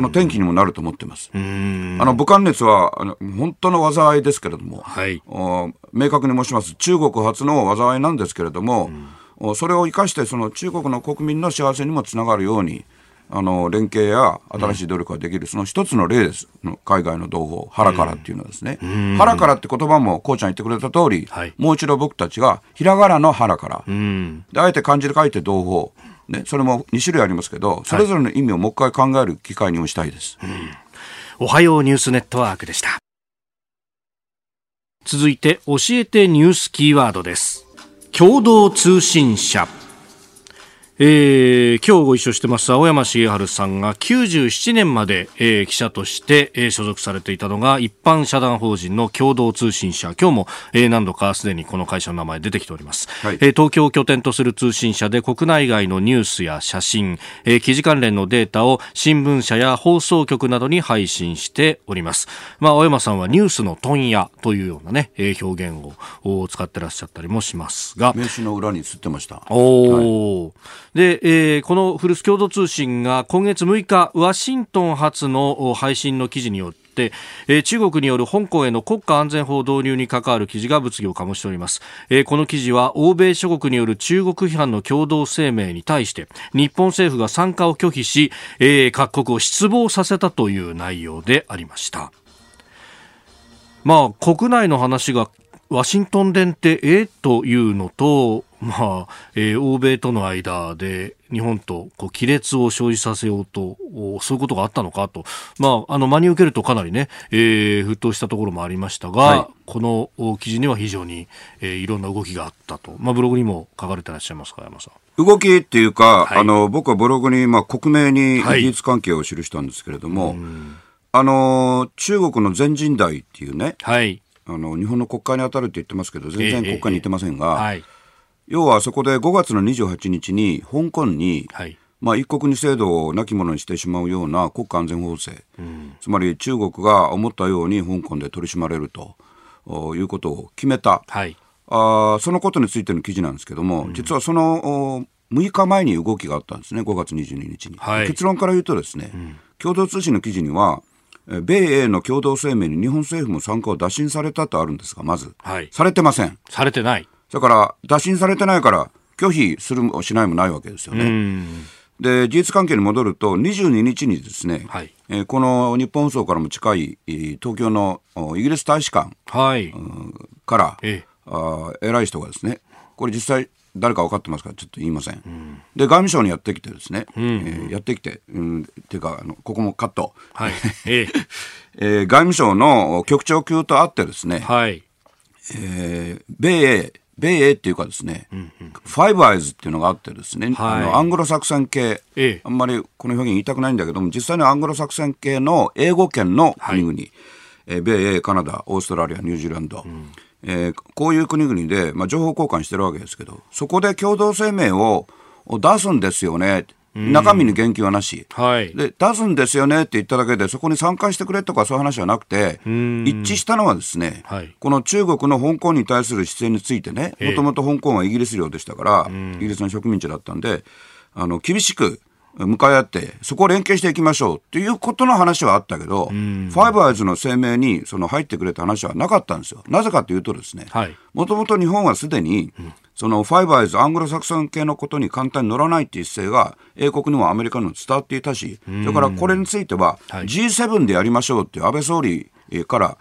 の転機にもなると思ってます。あの武漢熱はあの本当の災いですけれども、はい、明確に申します、中国初の災いなんですけれども、それを生かして、その中国の国民の幸せにもつながるように、あの連携や新しい努力ができる、その一つの例です、海外の同胞、腹からっていうのはですね、腹からって言葉もこうちゃん言ってくれた通り、はい、もう一度僕たちがひらがなの腹から、であえて漢字で書いて同胞、ね、それも2種類ありますけど、それぞれの意味をもう一回考える機会にもしたいです。おはようニュースネットワークでした。続いて教えてニュースキーワードです。共同通信社。えー、今日ご一緒してます青山茂春さんが97年まで、えー、記者として、えー、所属されていたのが一般社団法人の共同通信社。今日も、えー、何度かすでにこの会社の名前出てきております、はい、えー、東京を拠点とする通信社で国内外のニュースや写真、えー、記事関連のデータを新聞社や放送局などに配信しております、まあ、青山さんはニュースの問屋というようなね、えー、表現を使ってらっしゃったりもしますが。名刺の裏に映ってました。お、はいで、えー、この古巣共同通信が今月6日ワシントン発の配信の記事によって、え、中国による香港への国家安全法導入に関わる記事が物議を醸しております、え、この記事は欧米諸国による中国批判の共同声明に対して日本政府が参加を拒否し、え、各国を失望させたという内容でありました。まあ国内の話がワシントン電ってええというのとまあ、えー、欧米との間で日本とこう亀裂を生じさせようと、そういうことがあったのかと、まあ、あの、真に受けるとかなりね、えー、沸騰したところもありましたが、はい、この記事には非常に、えー、いろんな動きがあったと、まあ、ブログにも書かれてらっしゃいますか、山さん。動きっていうか、はい、あの、僕はブログに、まあ、克明に事実関係を記したんですけれども、はい、あの、中国の全人代っていうね、はい、あの、日本の国会に当たるって言ってますけど、全然国会に行ってませんが、えーえ。ーはい要はそこで5月の28日に香港に、はい、まあ、一国二制度を亡き者にしてしまうような国家安全法制、うん、つまり中国が思ったように香港で取り締まれるということを決めた、はい、あそのことについての記事なんですけども、うん、実はその6日前に動きがあったんですね、5月22日に。はい、結論から言うとですね、うん、共同通信の記事には、米英の共同声明に日本政府も参加を打診されたとあるんですが、まず、はい、されてません。されてない。だから、打診されてないから、拒否するもしないもないわけですよね。で、事実関係に戻ると、22日にですね、はい、えー、この日本放送からも近い、東京のイギリス大使館、はい、から、ええあ、偉い人がですね、これ実際、誰か分かってますか？ちょっと言いません。うん、で、外務省にやってきてですね、うん、えー、やってきて、うん、っていうか、あのここもカット。はい。ええ ー、外務省の局長級と会ってですね、はい。えー、米英米英っていうかですね、うんうん、ファイブアイズっていうのがあってですね、はい、あのアングロサクセン系、ええ、あんまりこの表現言いたくないんだけども、実際にアングロサクセン系の英語圏の国々、はい、えー、米英、カナダ、オーストラリア、ニュージーランド、うん、えー、こういう国々で、まあ、情報交換してるわけですけど、そこで共同声明を出すんですよね。中身に言及はなし、はい、で出すんですよねって言っただけでそこに参加してくれとかそういう話はなくて一致したのはですね、はい、この中国の香港に対する出演についてねもともと香港はイギリス領でしたからイギリスの植民地だったんであの厳しく向かい合って、そこを連携していきましょうっていうことの話はあったけど、ファイブアイズの声明にその入ってくれた話はなかったんですよ。なぜかというとですね、もともと日本はすでに、そのファイブアイズ、アングロサクソン系のことに簡単に乗らないっていう姿勢が、英国にもアメリカにも伝わっていたし、それからこれについては、G7 でやりましょうっていう安倍総理から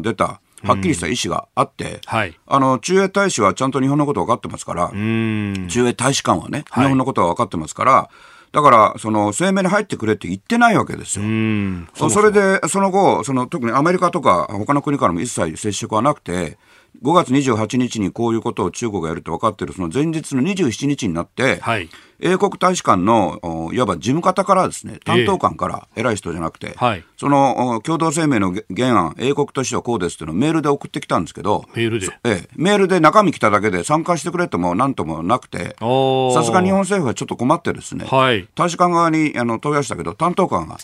出た、はっきりした意思があって、はい、あの駐英大使はちゃんと日本のこと分かってますから、駐英大使館はね、日本のことは分かってますから、だから、その声明に入ってくれって言ってないわけですよ。そそれで、その後、その特にアメリカとか他の国からも一切接触はなくて、5月28日にこういうことを中国がやると分かっている。その前日の27日になって、はい、英国大使館のいわば事務方からですね担当官から偉い人じゃなくて、えーはい、その共同声明の原案英国としてはこうですっていうのをメールで送ってきたんですけどメールで、えー、メールで中身来ただけで参加してくれともなんともなくてさすが日本政府はちょっと困ってですね、はい、大使館側にあの問い合わせたけど担当官が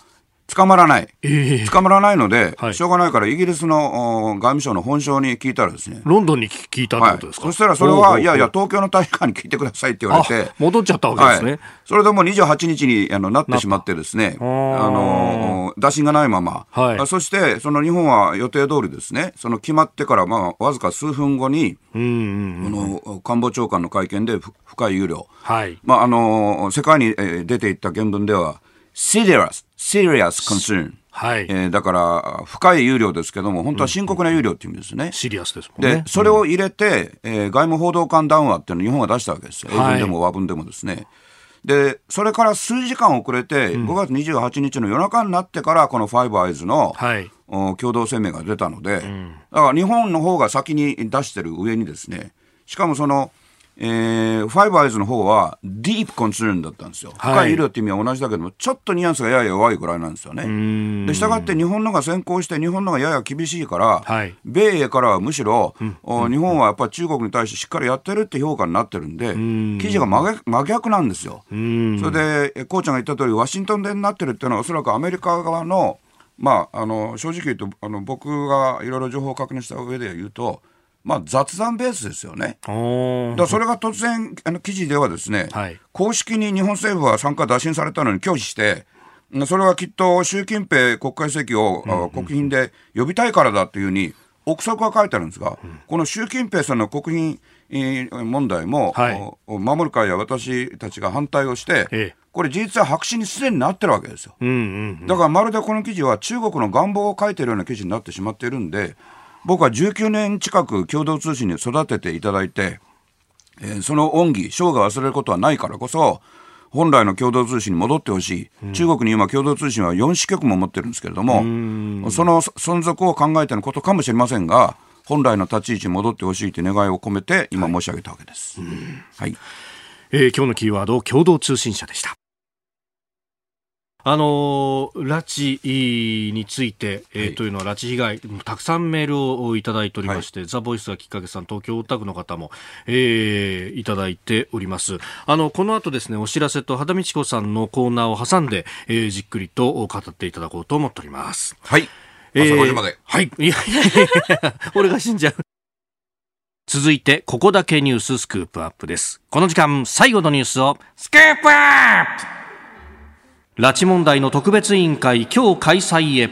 捕まらない、えー、捕まらないので、はい、しょうがないからイギリスの外務省の本省に聞いたらですね。ロンドンに聞いたってことですか、はい、そしたらそれは、いやいや、東京の大使館に聞いてくださいって言われて、戻っちゃったわけですね、はい、それでもう28日にあのなってしまってですね、あの打診がないまま、はい、そしてその日本は予定通りですね、その決まってから、まあ、わずか数分後に、うんうんの官房長官の会見で深い憂慮、はい。まあ、あの世界に出ていった原文では、serious, serious concern。はい。えー、だから、深い有料ですけども、本当は深刻な有料っていうんですね。シリアスですもんね。で、それを入れて、えー、外務報道官談話っていうのを日本が出したわけですよ。英文でも和文でもですね。で、それから数時間遅れて、5月28日の夜中になってから、このファイブアイズの、はい、共同声明が出たので、うん、だから日本の方が先に出してる上にですね、しかもその、えー、ファイブアイズの方はディープコンツーンだったんですよ、はい、深い医療って意味は同じだけどもちょっとニュアンスがやや弱いぐらいなんですよね。でしたがって日本のが先行して日本のがやや厳しいから、はい、米英からはむしろ、うん、日本はやっぱり中国に対してしっかりやってるって評価になってるんで記事が真真逆なんですよ。それでこうちゃんが言った通りワシントンでになってるっていうのはおそらくアメリカ側のまあ、あの正直言うとあの僕がいろいろ情報を確認した上で言うとまあ、雑談ベースですよね。だそれが突然、あの記事ではですね、はい、公式に日本政府は参加打診されたのに拒否して、それはきっと習近平国家主席を、うんうん、国賓で呼びたいからだというふうに、憶測が書いてあるんですが、うん、この習近平さんの国賓問題も、はい、守る会や私たちが反対をして、ええ、これ事実は白紙にすでになってるわけですよ、うんうんうん、だからまるでこの記事は中国の願望を書いてるような記事になってしまっているんで僕は19年近く共同通信に育てていただいて、えー、その恩義、生が忘れることはないからこそ、本来の共同通信に戻ってほしい、うん、中国に今、共同通信は4支局も持ってるんですけれども、その存続を考えてのことかもしれませんが、本来の立ち位置に戻ってほしいという願いを込めて、今申し上げたわけです。はい、はい。えー、今日のキーワード、共同通信社でした。あの拉致について、えー、はい、というのは拉致被害たくさんメールをいただいておりまして、はい、ザ・ボイスがきっかけさん東京大田区の方も、えー、いただいております。あのこの後ですねお知らせと肌道子さんのコーナーを挟んで、えー、じっくりと語っていただこうと思っております。はい。朝5時まで、はい。いや俺が死んじゃう続いてここだけニューススクープアップです。この時間最後のニュースを。スクープアップ拉致問題の特別委員会今日開催へ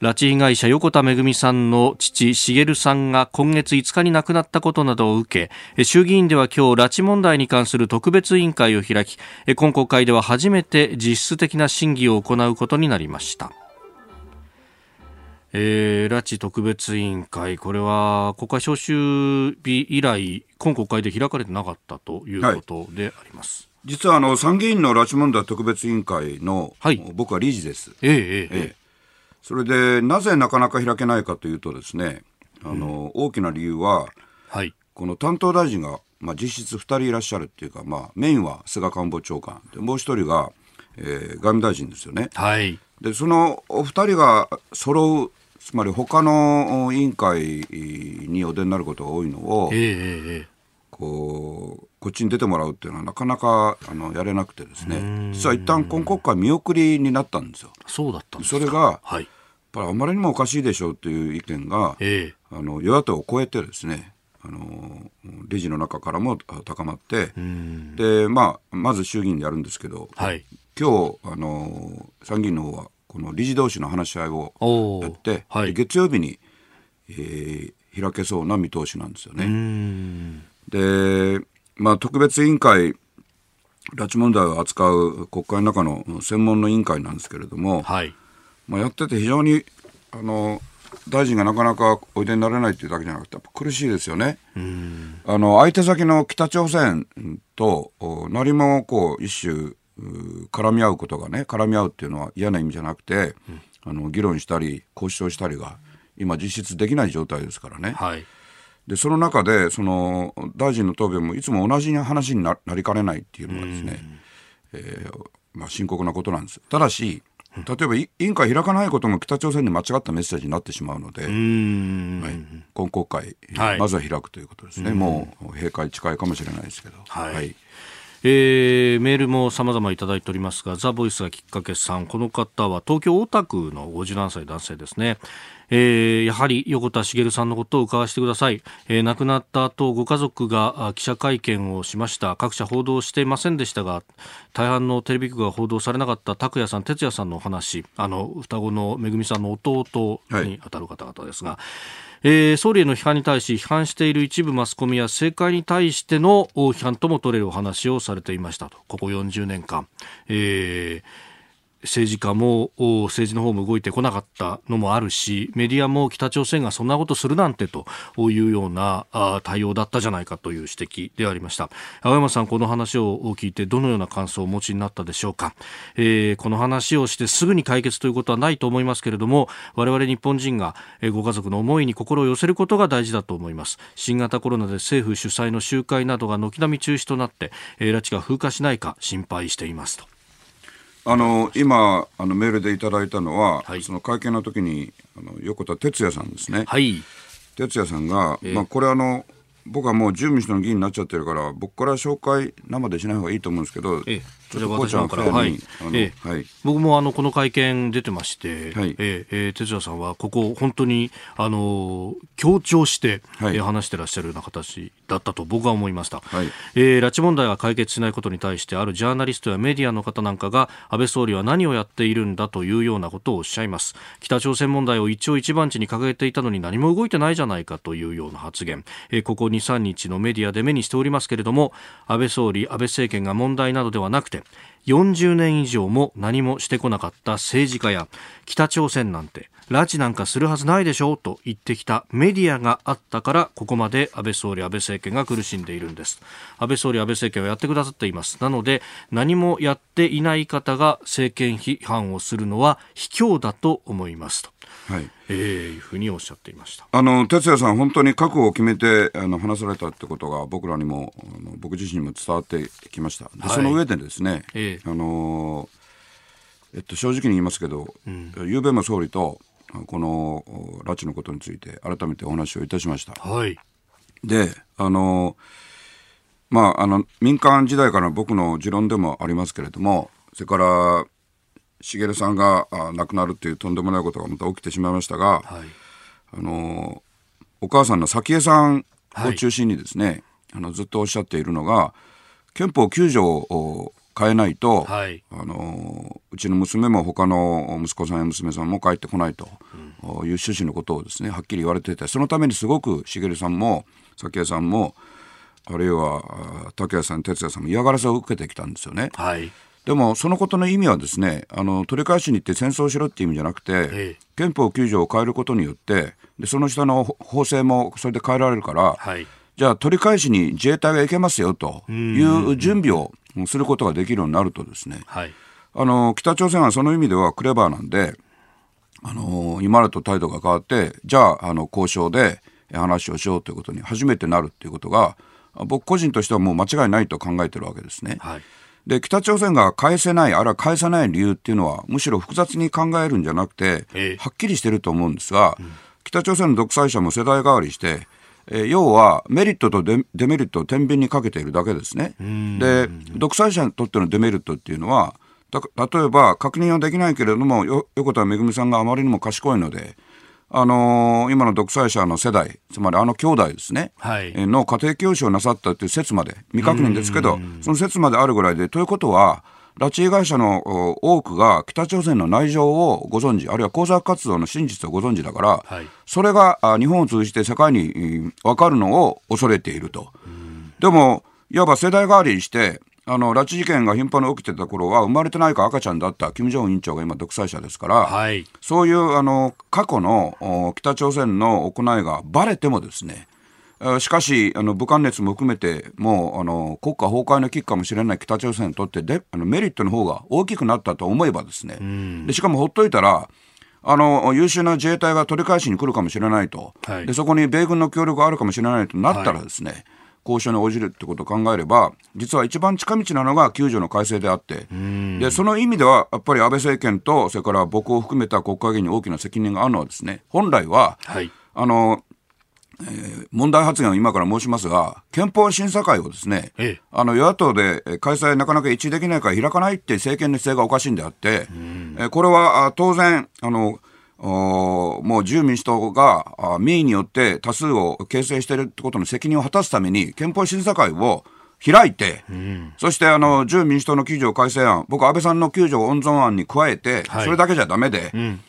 拉致被害者横田めぐみさんの父茂さんが今月5日に亡くなったことなどを受け衆議院では今日拉致問題に関する特別委員会を開き今国会では初めて実質的な審議を行うことになりましたえー、拉致特別委員会、これは国会召集日以来、今国会で開かれてなかったということであります。はい実はあの参議院の拉致問題特別委員会の、はい、僕は理事です。ええええそれでなぜなかなか開けないかというとですね、あの、うん、大きな理由は、はい、この担当大臣が、まあ、実質2人いらっしゃるっていうか、まあ、メインは菅官房長官。でもう1人が、えー、外務大臣ですよね。はい、でそのお二人が揃うつまり他の委員会にお出になることが多いのを、えー、こうこっちに出てもらうっていうのはなかなかあのやれなくてですね。実は一旦今国会見送りになったんですよ。そうだったそれが、はい、やっぱりあまりにもおかしいでしょうっていう意見が、えー、あの与野党を超えてですねあの理事の中からも高まってで、まあ、まず衆議院でやるんですけど、はい、今日あの参議院の方はこの理事同士の話し合いをやって、はい、月曜日に、えー、開けそうな見通しなんですよね。で、まあ、特別委員会拉致問題を扱う国会の中の専門の委員会なんですけれども、はい、まあ、やってて非常にあの大臣がなかなかおいでになれないというだけじゃなくて、苦しいですよね。あの相手先の北朝鮮と何もこう一種絡み合うことがね絡み合うっていうのは嫌な意味じゃなくて、うん、あの議論したり交渉したりが今実質できない状態ですからね。はい、でその中でその大臣の答弁もいつも同じ話になりかねないっていうのがですね、えー、まあ、深刻なことなんです。ただし例えば委員会開かないことも北朝鮮に間違ったメッセージになってしまうので、はい、今国会、はい、まずは開くということですね、もう閉会近いかもしれないですけど。はい、はい。えー、メールも様々いただいておりますが、ザ・ボイスがきっかけさん、この方は東京大田区の57歳男性ですね。えー、やはり横田茂さんのことを伺わせてください、えー、亡くなった後ご家族が記者会見をしました。各社報道していませんでしたが大半のテレビ局が報道されなかった拓也さん哲也さんのお話あの双子のめぐみさんの弟にあたる方々ですが、はいえー、総理への批判に対し批判している一部マスコミや政界に対しての批判とも取れるお話をされていましたと。ここ40年間、えー政治家も政治の方も動いてこなかったのもあるしメディアも北朝鮮がそんなことするなんてというような対応だったじゃないかという指摘でありました。青山さんこの話を聞いてどのような感想をお持ちになったでしょうか、えー、この話をしてすぐに解決ということはないと思いますけれども我々日本人がご家族の思いに心を寄せることが大事だと思います。新型コロナで政府主催の集会などが軒並み中止となって拉致が風化しないか心配していますと。あの今あのメールでいただいたのは、はい、その会見の時にあの横田哲也さんですね。はい、哲也さんが、えー、まあ、これあの僕はもう自由民主党の議員になっちゃってるから僕から紹介生でしない方がいいと思うんですけど、ええ、ちょっとこうちゃんから、はい。ええ。はい、僕もあのこの会見出てまして、はい。ええ哲也さんはここ本当にあの強調して、はい、え話してらっしゃるような形だったと僕は思いました、はい。えー、拉致問題が解決しないことに対してあるジャーナリストやメディアの方なんかが安倍総理は何をやっているんだというようなことをおっしゃいます。北朝鮮問題を一応一番地に掲げていたのに何も動いてないじゃないかというような発言、えー、ここ2、3日のメディアで目にしておりますけれども安倍総理安倍政権が問題などではなくて40年以上も何もしてこなかった政治家や北朝鮮なんて拉致なんかするはずないでしょうと言ってきたメディアがあったからここまで安倍総理安倍政権が苦しんでいるんです。安倍総理安倍政権はやってくださっています。なので何もやっていない方が政権批判をするのは卑怯だと思いますと。はい、えー、いうふうにおっしゃっていました。あの哲也さん、本当に覚悟を決めてあの話されたってことが僕らにもあの僕自身にも伝わってきました、はい、その上でですね、えー、あのえっと、正直に言いますけど、うん、昨べも総理とこの拉致のことについて改めてお話をいたしました。はい、であのまああの民間時代から僕の持論でもありますけれどもそれから茂さんが亡くなるっていうとんでもないことがまた起きてしまいましたが、はい、あのお母さんの早紀江さんを中心にですね、はい、あのずっとおっしゃっているのが憲法9条を変えないと、はい、あのうちの娘も他の息子さんや娘さんも帰ってこないという趣旨のことをですねはっきり言われててそのためにすごく茂さんも早紀江さんもあるいは竹谷さん哲也さんも嫌がらせを受けてきたんですよね。はいでもそのことの意味はですねあの取り返しに行って戦争しろっていう意味じゃなくて、ええ、憲法9条を変えることによってでその下の法制もそれで変えられるから、はい、じゃあ取り返しに自衛隊が行けますよという準備をすることができるようになるとですね、はい、あの北朝鮮はその意味ではクレバーなんであの今までと態度が変わってじゃああの交渉で話をしようということに初めてなるっていうことが僕個人としてはもう間違いないと考えてるわけですね。はい、で北朝鮮が返せないあるいは返さない理由っていうのはむしろ複雑に考えるんじゃなくて、はっきりしてると思うんですが、うん、北朝鮮の独裁者も世代代わりしてえー、要はメリットとデメリットを天秤にかけているだけですね。で独裁者にとってのデメリットっていうのは例えば確認はできないけれども横田めぐみさんがあまりにも賢いのであのー、今の独裁者の世代、つまりあの兄弟ですね、はい、の家庭教師をなさったという説まで、未確認ですけど、その説まであるぐらいで、ということは、拉致被害者の多くが北朝鮮の内情をご存知、あるいは工作活動の真実をご存知だから、はい、それが日本を通じて世界に分かるのを恐れていると。でも、いわば世代代わりして、あの拉致事件が頻繁に起きてた頃は生まれてないか赤ちゃんだった金正恩委員長が今独裁者ですから、はい、そういうあの過去の北朝鮮の行いがばれてもですねしかしあの武漢熱も含めてもうあの国家崩壊の危機かもしれない北朝鮮にとってであのメリットの方が大きくなったと思えばですねでしかもほっといたらあの優秀な自衛隊が取り返しに来るかもしれないと、はい、でそこに米軍の協力があるかもしれないとなったらですね、はい交渉に応じるってことを考えれば実は一番近道なのが救助の改正であってでその意味ではやっぱり安倍政権とそれから僕を含めた国会議員に大きな責任があるのはですね本来は、はい、あのえー、問題発言を今から申しますが、憲法審査会をですね、ええ、あの与野党で開催なかなか一致できないから開かないって政権の姿勢がおかしいんであって、えー、これは当然、あの、もう自由民主党が民意によって多数を形成しているってことの責任を果たすために憲法審査会を開いて、うん、そしてあの自由民主党の9条改正案、僕、安倍さんの9条温存案に加えて、はい、それだけじゃだめで、うん、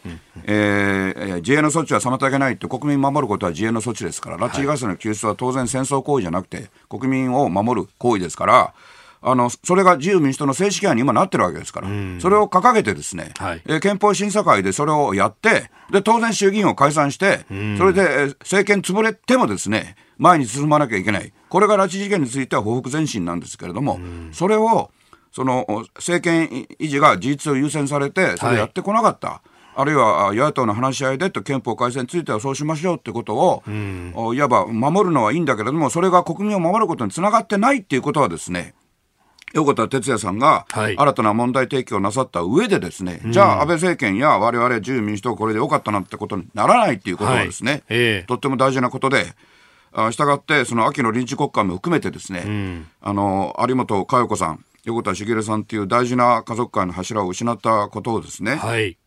えー、自衛の措置は妨げないって、国民を守ることは自衛の措置ですから、拉致被害者の救出は当然戦争行為じゃなくて、国民を守る行為ですから、あのそれが自由民主党の正式案に今なってるわけですから、それを掲げてですね、はい、えー、憲法審査会でそれをやって、で当然衆議院を解散して、それで政権潰れてもですね、前に進まなきゃいけない。これが拉致事件については報復前進なんですけれども、それを、その政権維持が事実を優先されて、それやってこなかった。はいあるいは与野党の話し合いでと憲法改正についてはそうしましょうってことを、うん、いわば守るのはいいんだけれども、それが国民を守ることにつながってないっていうことはですね、横田哲也さんが新たな問題提起をなさった上でですね、はい、じゃあ安倍政権や我々自由民主党これでよかったなってことにならないっていうことはですね、はいえー、とっても大事なことで、あしたがってその秋の臨時国会も含めてですね、うん、あの有本佳代子さん横田茂さんっていう大事な家族会の柱を失ったことをですね、はい、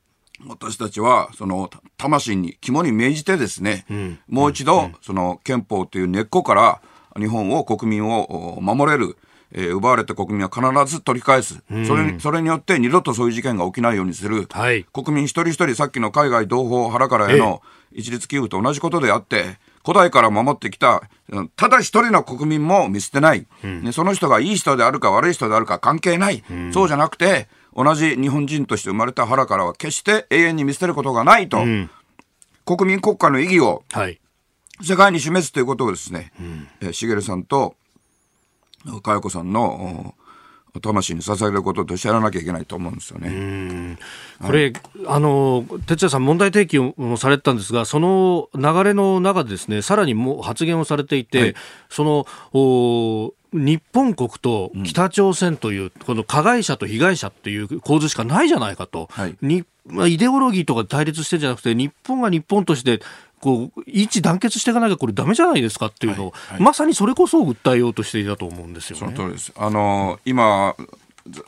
私たちはその魂に肝に銘じてですね、うん、もう一度、その憲法という根っこから日本を国民を守れるえー、奪われた国民は必ず取り返す、うん、それにそれによって二度とそういう事件が起きないようにする、はい、国民一人一人さっきの海外同胞腹からへの一律給付と同じことであって、古代から守ってきた、ただ一人の国民も見捨てない、うん、その人がいい人であるか悪い人であるか関係ない、うん、そうじゃなくて、同じ日本人として生まれた腹からは決して永遠に見捨てることがないと、うん、国民国家の意義を世界に示すということをですね、うん、え茂さんと佳代子さんの魂に捧げることとしてやらなきゃいけないと思うんですよね。これ、はい、あの哲也さん問題提起をされてたんですが、その流れの中でですね、さらにも発言をされていて、はい、そのお日本国と北朝鮮という、うん、この加害者と被害者っていう構図しかないじゃないかと、はい、にイデオロギーとか対立してるんじゃなくて、日本が日本としてこう一致団結していかなきゃこれだめじゃないですかっていうのを、はいはい、まさにそれこそ訴えようとしていたと思うんですよ、ね、その通りです。あの今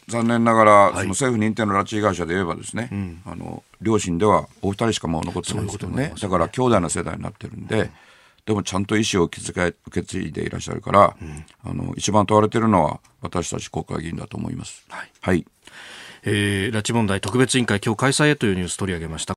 残念ながら、はい、その政府認定の拉致被害者で言えばですね、うん、あの両親ではお二人しかもう残ってないんですけどね、ね、だから兄弟の世代になってるんで、うん、でもちゃんと意思を受け継いでいらっしゃるから、うん、あの一番問われているのは私たち国会議員だと思います。はい、はい、えー、拉致問題特別委員会今日開催へというニュース取り上げました。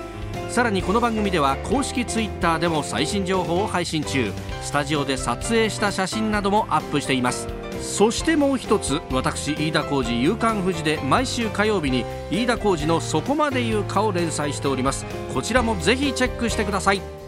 さらにこの番組では公式 Twitter でも最新情報を配信中。スタジオで撮影した写真などもアップしています。そしてもう一つ私飯田浩次夕刊富士で毎週火曜日に飯田浩次のそこまで言うかを連載しております。こちらもぜひチェックしてください。